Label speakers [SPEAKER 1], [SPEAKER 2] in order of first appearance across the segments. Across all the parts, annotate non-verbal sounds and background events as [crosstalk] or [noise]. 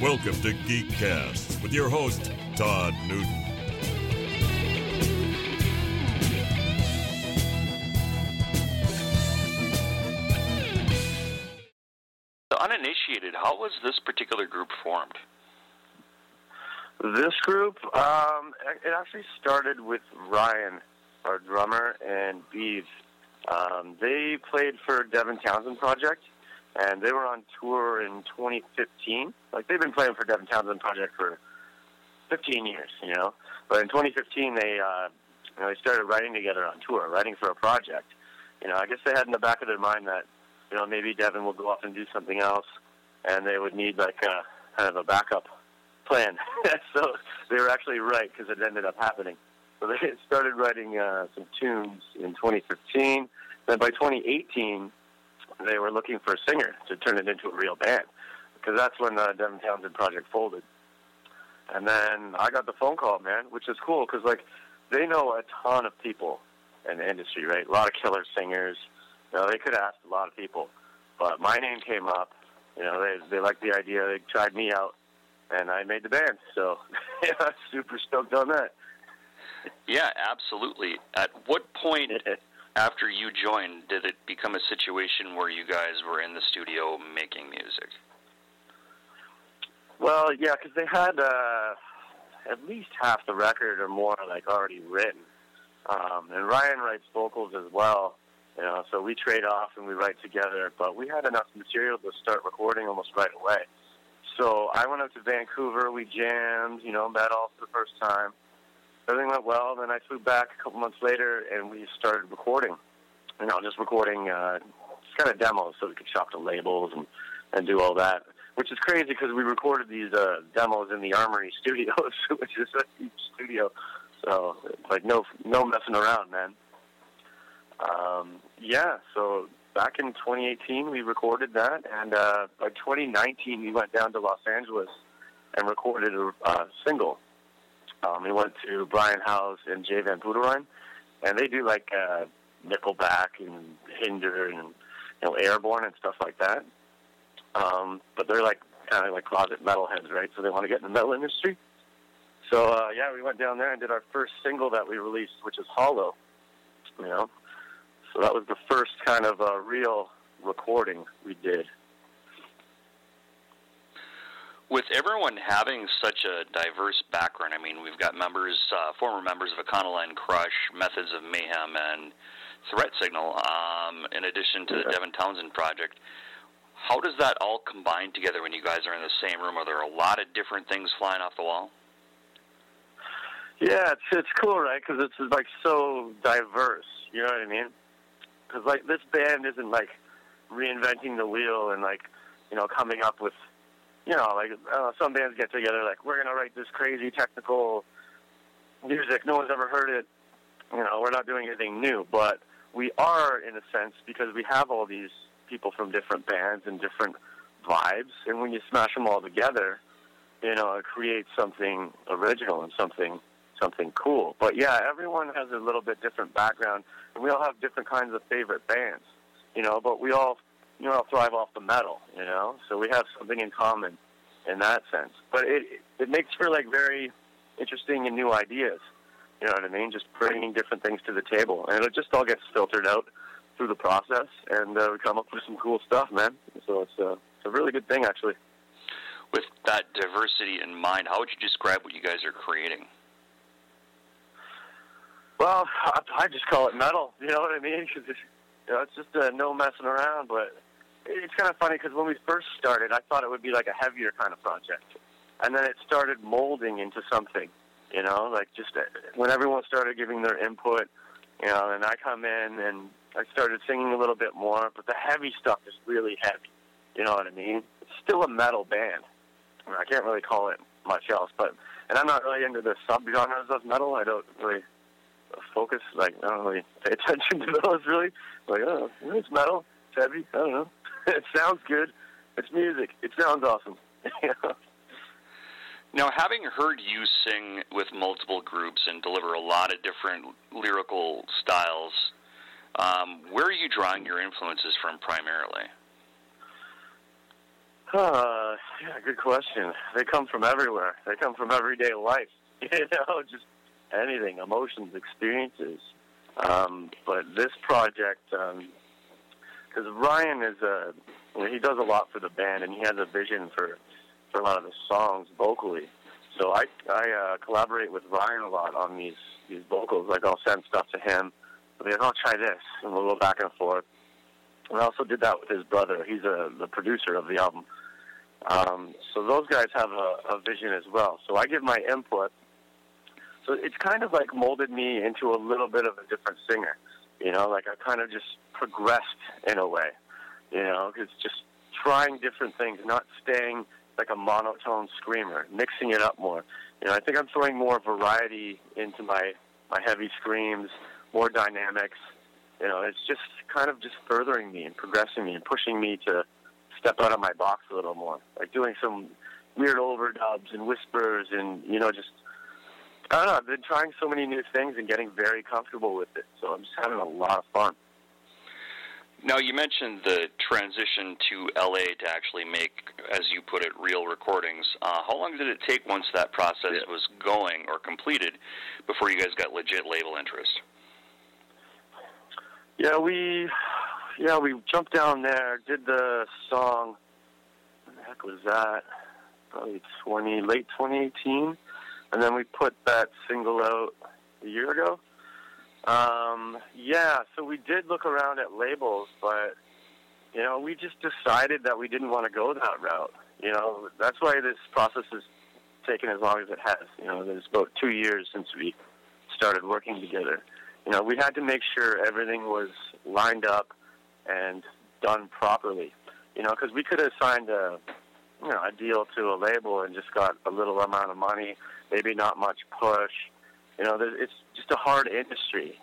[SPEAKER 1] Welcome to Geekcast with your host, Todd Newton.
[SPEAKER 2] The uninitiated, how was this particular group formed?
[SPEAKER 3] This group, um, it actually started with Ryan, our drummer, and Beeves. Um, they played for Devin Townsend Project, and they were on tour in 2015. Like they've been playing for Devin Townsend Project for 15 years, you know. But in 2015, they uh, you know they started writing together on tour, writing for a project. You know, I guess they had in the back of their mind that you know maybe Devin will go off and do something else, and they would need like a kind of a backup plan. [laughs] so they were actually right because it ended up happening. So they [laughs] started writing uh, some tunes in 2015. Then by 2018, they were looking for a singer to turn it into a real band because that's when the Devin Townsend project folded. And then I got the phone call, man, which is cool because like they know a ton of people in the industry, right? A lot of killer singers. You know, they could have asked a lot of people, but my name came up. You know, they they liked the idea. They tried me out, and I made the band. So [laughs] yeah, I'm super stoked on that.
[SPEAKER 2] Yeah, absolutely. At what point [laughs] after you joined did it become a situation where you guys were in the studio making music?
[SPEAKER 3] Well, yeah, because they had uh, at least half the record or more like already written, um, and Ryan writes vocals as well. You know, so we trade off and we write together. But we had enough material to start recording almost right away. So I went up to Vancouver. We jammed. You know, met all for the first time. Everything went well. Then I flew back a couple months later, and we started recording. You know, just recording uh, just kind of demos so we could shop to labels and and do all that which is crazy because we recorded these uh, demos in the Armory [laughs] Studios, which is a huge studio. So like no no messing around, man. Um, yeah, so back in 2018 we recorded that, and uh, by 2019 we went down to Los Angeles and recorded a uh, single. Um, we went to Brian Howes and Jay Van Poederooyen, and they do like uh, Nickelback and Hinder and you know Airborne and stuff like that. Um, but they're like kind of like closet metalheads, right? So they want to get in the metal industry. So uh, yeah, we went down there and did our first single that we released, which is Hollow. You know, so that was the first kind of uh, real recording we did.
[SPEAKER 2] With everyone having such a diverse background, I mean, we've got members, uh, former members of Econoline Crush, Methods of Mayhem, and Threat Signal, um, in addition to the Devin Townsend Project. How does that all combine together when you guys are in the same room? Are there a lot of different things flying off the wall?
[SPEAKER 3] Yeah, it's it's cool, right? Because it's like so diverse. You know what I mean? Because like this band isn't like reinventing the wheel and like you know coming up with you know like uh, some bands get together like we're gonna write this crazy technical music no one's ever heard it. You know, we're not doing anything new, but we are in a sense because we have all these people from different bands and different vibes, and when you smash them all together, you know, it creates something original and something something cool. But yeah, everyone has a little bit different background, and we all have different kinds of favorite bands, you know. But we all, you know, I'll thrive off the metal, you know. So we have something in common in that sense. But it it makes for like very interesting and new ideas. You know what I mean? Just bringing different things to the table, and it just all gets filtered out through the process, and uh, we come up with some cool stuff, man. So it's, uh, it's a really good thing, actually.
[SPEAKER 2] With that diversity in mind, how would you describe what you guys are creating?
[SPEAKER 3] Well, I, I just call it metal. You know what I mean? [laughs] Because it's, you know, it's just uh, no messing around. But it's kind of funny because when we first started, I thought it would be like a heavier kind of project, and then it started molding into something. You know, like just uh, when everyone started giving their input, you know, and I come in and I started singing a little bit more, but the heavy stuff is really heavy. You know what I mean? It's still a metal band. I, mean, I can't really call it much else, but and I'm not really into the subgenres of metal. I don't really focus like I don't really pay [laughs] attention to those really. Like oh, it's metal, it's heavy. I don't know. [laughs] it sounds good. It's music. It sounds awesome. [laughs]
[SPEAKER 2] Now, having heard you sing with multiple groups and deliver a lot of different lyrical styles, um, where are you drawing your influences from primarily?
[SPEAKER 3] Uh, [sighs] yeah, good question. They come from everywhere. They come from everyday life. [laughs] You know, just anything, emotions, experiences. Um, but this project, because Ryan is a, he does a lot for the band, and he has a vision for for a lot of the songs vocally. So I I uh, collaborate with Ryan a lot on these these vocals. Like I'll send stuff to him. I'll "I'll try this," and we'll go back and forth. And I also did that with his brother. He's a the producer of the album. Um, so those guys have a, a vision as well. So I give my input. So it's kind of like molded me into a little bit of a different singer. You know, like I kind of just progressed in a way. You know, it's just trying different things, not staying like a monotone screamer, mixing it up more. You know, I think I'm throwing more variety into my my heavy screams, more dynamics. You know, it's just kind of just furthering me and progressing me and pushing me to step out of my box a little more, like doing some weird overdubs and whispers and you know just I don't know. I've been trying so many new things and getting very comfortable with it, so I'm just having a lot of fun.
[SPEAKER 2] Now, you mentioned the transition to LA to actually make, as you put it, real recordings. Uh, how long did it take once that process yeah. was going or completed before you guys got legit label interest?
[SPEAKER 3] Yeah, we yeah, we jumped down there, did the song. What the heck was that? Probably twenty, late 2018, and then we put that single out a year ago. Um, yeah, so we did look around at labels, but you know, we just decided that we didn't want to go that route. You know, that's why this process has taken as long as it has. You know, there's about two years since we started working together. You know, we had to make sure everything was lined up and done properly. You know, because we could have signed a you know a deal to a label and just got a little amount of money, maybe not much push. You know, it's just a hard industry.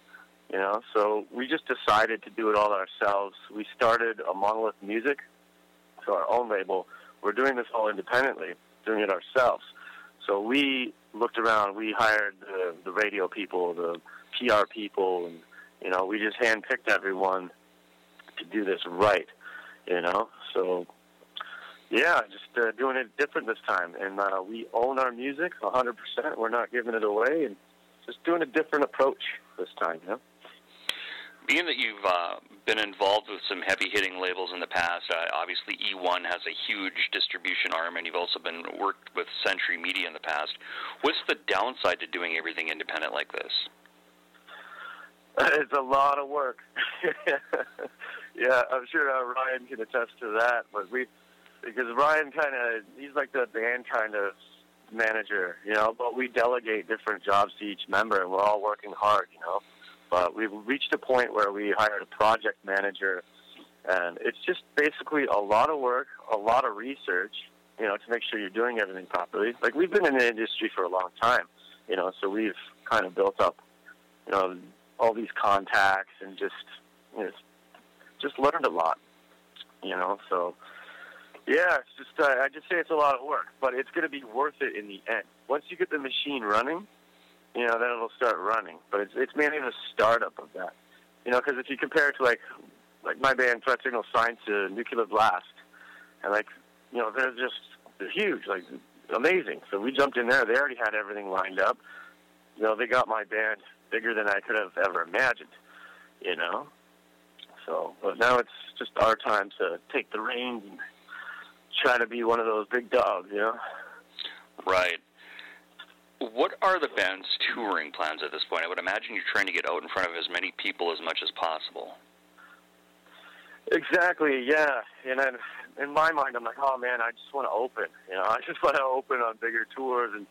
[SPEAKER 3] You know, so we just decided to do it all ourselves. We started a Monolith Music, so our own label. We're doing this all independently, doing it ourselves. So we looked around. We hired the, the radio people, the PR people, and you know, we just handpicked everyone to do this right, you know. So yeah, just uh, doing it different this time, and uh, we own our music 100%. We're not giving it away, and just doing a different approach this time, you know.
[SPEAKER 2] Being that you've uh, been involved with some heavy hitting labels in the past, uh, obviously E1 has a huge distribution arm, and you've also been worked with Century Media in the past. What's the downside to doing everything independent like this? [laughs]
[SPEAKER 3] It's a lot of work. [laughs] yeah, I'm sure uh, Ryan can attest to that. But we, because Ryan kind of, he's like the band kind of manager, you know. But we delegate different jobs to each member, and we're all working hard, you know. But we've reached a point where we hired a project manager, and it's just basically a lot of work, a lot of research, you know, to make sure you're doing everything properly. Like we've been in the industry for a long time, you know, so we've kind of built up, you know, all these contacts and just you know, just learned a lot. You know, so yeah, it's just uh, I just say it's a lot of work, but it's going to be worth it in the end. Once you get the machine running, you know, then it'll start running. But it's it's mainly the startup of that. You know, because if you compare it to like like my band Threat Signal signed to Nuclear Blast, and like you know they're just they're huge, like amazing. So we jumped in there. They already had everything lined up. You know, they got my band bigger than I could have ever imagined. You know, so but now it's just our time to take the reins and try to be one of those big dogs. You know.
[SPEAKER 2] Right. What are the band's touring plans at this point? I would imagine you're trying to get out in front of as many people as much as possible.
[SPEAKER 3] Exactly, yeah. And then in my mind, I'm like, oh man, I just want to open. You know, [laughs] I just want to open on bigger tours and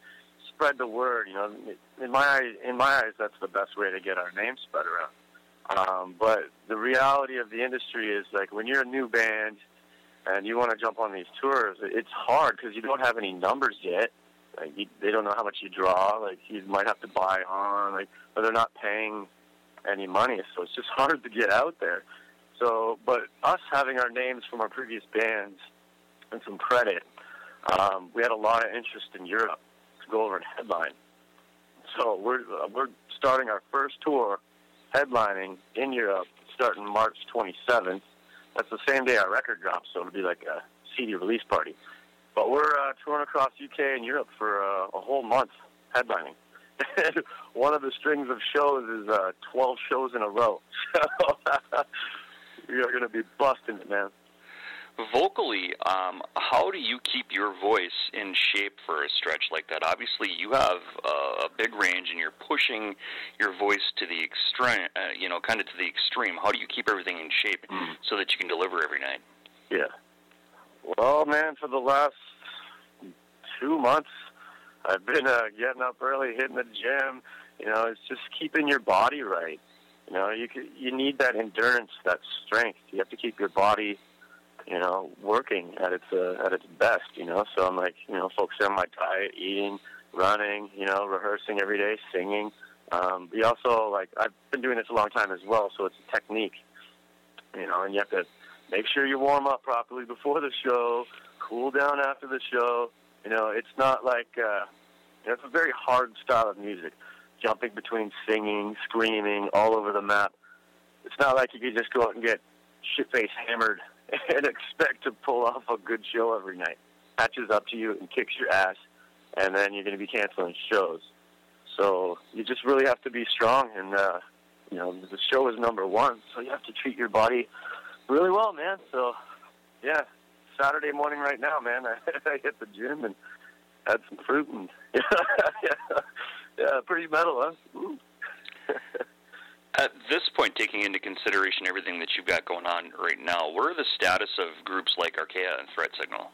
[SPEAKER 3] spread the word. You know, in my in my eyes, that's the best way to get our name spread around. Um, but the reality of the industry is like when you're a new band and you want to jump on these tours, it's hard because you don't have any numbers yet. Like you, they don't know how much you draw. Like you might have to buy on. Like, but they're not paying any money, so it's just [laughs] hard to get out there. So, but us having our names from our previous bands and some credit, um, we had a lot of interest in Europe to go over and headline. So we're uh, we're starting our first tour, headlining in Europe, starting March 27th. That's the same day our record drops, so it'll be like a CD release party. But we're uh, touring across UK and Europe for uh, a whole month headlining. And [laughs] one of the strings of shows is uh, 12 shows in a row. [laughs] So [laughs] we are going to be busting it, man.
[SPEAKER 2] Vocally, um, how do you keep your voice in shape for a stretch like that? Obviously, you have uh, a big range, and you're pushing your voice to the extreme. Uh, you know, kind of to the extreme. How do you keep everything in shape
[SPEAKER 3] Mm.
[SPEAKER 2] so that you can deliver every night?
[SPEAKER 3] Yeah. Well, man, for the last two months, I've been uh, getting up early, hitting the gym. You know, it's just keeping your body right. You know, you you need that endurance, that strength. You have to keep your body, you know, working at its uh, at its best. You know, so I'm like, you know, focusing on my diet, eating, running. You know, rehearsing every day, singing. Um, but you also like I've been doing this a long time as well, so it's a technique. You know, and you have to make sure you warm up properly before the show, cool down after the show. You know, it's not like uh, you know, it's a very hard style of music, jumping between singing, screaming, all over the map. It's not like you could just go out and get shit face hammered [laughs] and expect to pull off a good show every night. Catches up to you and kicks your ass, and then you're going to be canceling shows. So you just really have to be strong, and uh, you know the show is number one, so you have to treat your body really well, man. So yeah, Saturday morning right now, man. [laughs] I, I hit the gym and had some fruit and yeah, [laughs] yeah, pretty metal, huh?
[SPEAKER 2] At this point, taking into consideration everything that you've got going on right now, where are the status of groups like Archaea and Threat Signal?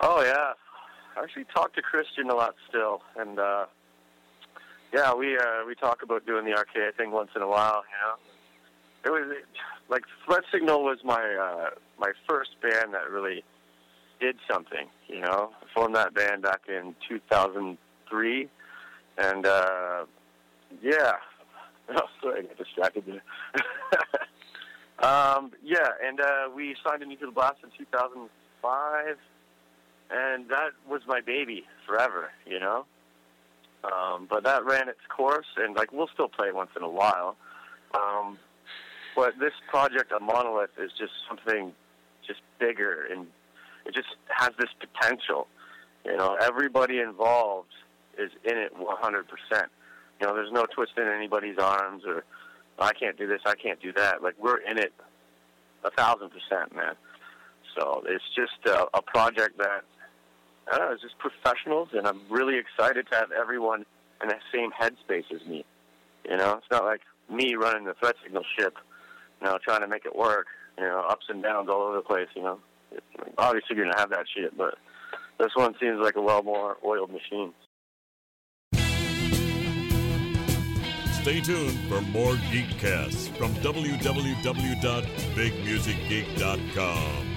[SPEAKER 3] Oh yeah, I actually talk to Christian a lot still, and uh, yeah, we uh, we talk about doing the Archaea thing once in a while. You know, it was like Threat Signal was my uh, my first band that really did something. You know, I formed that band back in 2003, and uh, yeah. [laughs] Oh, sorry, I got distracted there. [laughs] um, yeah, and uh, we signed into the Blast in 2005 and that was my baby forever, you know. Um, but that ran its course, and like we'll still play once in a while. Um, but this project on Monolith is just something just bigger, and it just has this potential. You know, everybody involved is in it 100%. You know, there's no twisting anybody's arms or I can't do this, I can't do that. Like we're in it a thousand percent, man. So it's just a, a project that I don't know, it's just professionals, and I'm really excited to have everyone in the same headspace as me. You know, it's not like me running the threat signal ship, you know, trying to make it work. You know, ups and downs all over the place. You know, it, obviously you're gonna have that shit, but this one seems like a well more oiled machine.
[SPEAKER 1] Stay tuned for more Geekcasts from www.bigmusicgeek.com.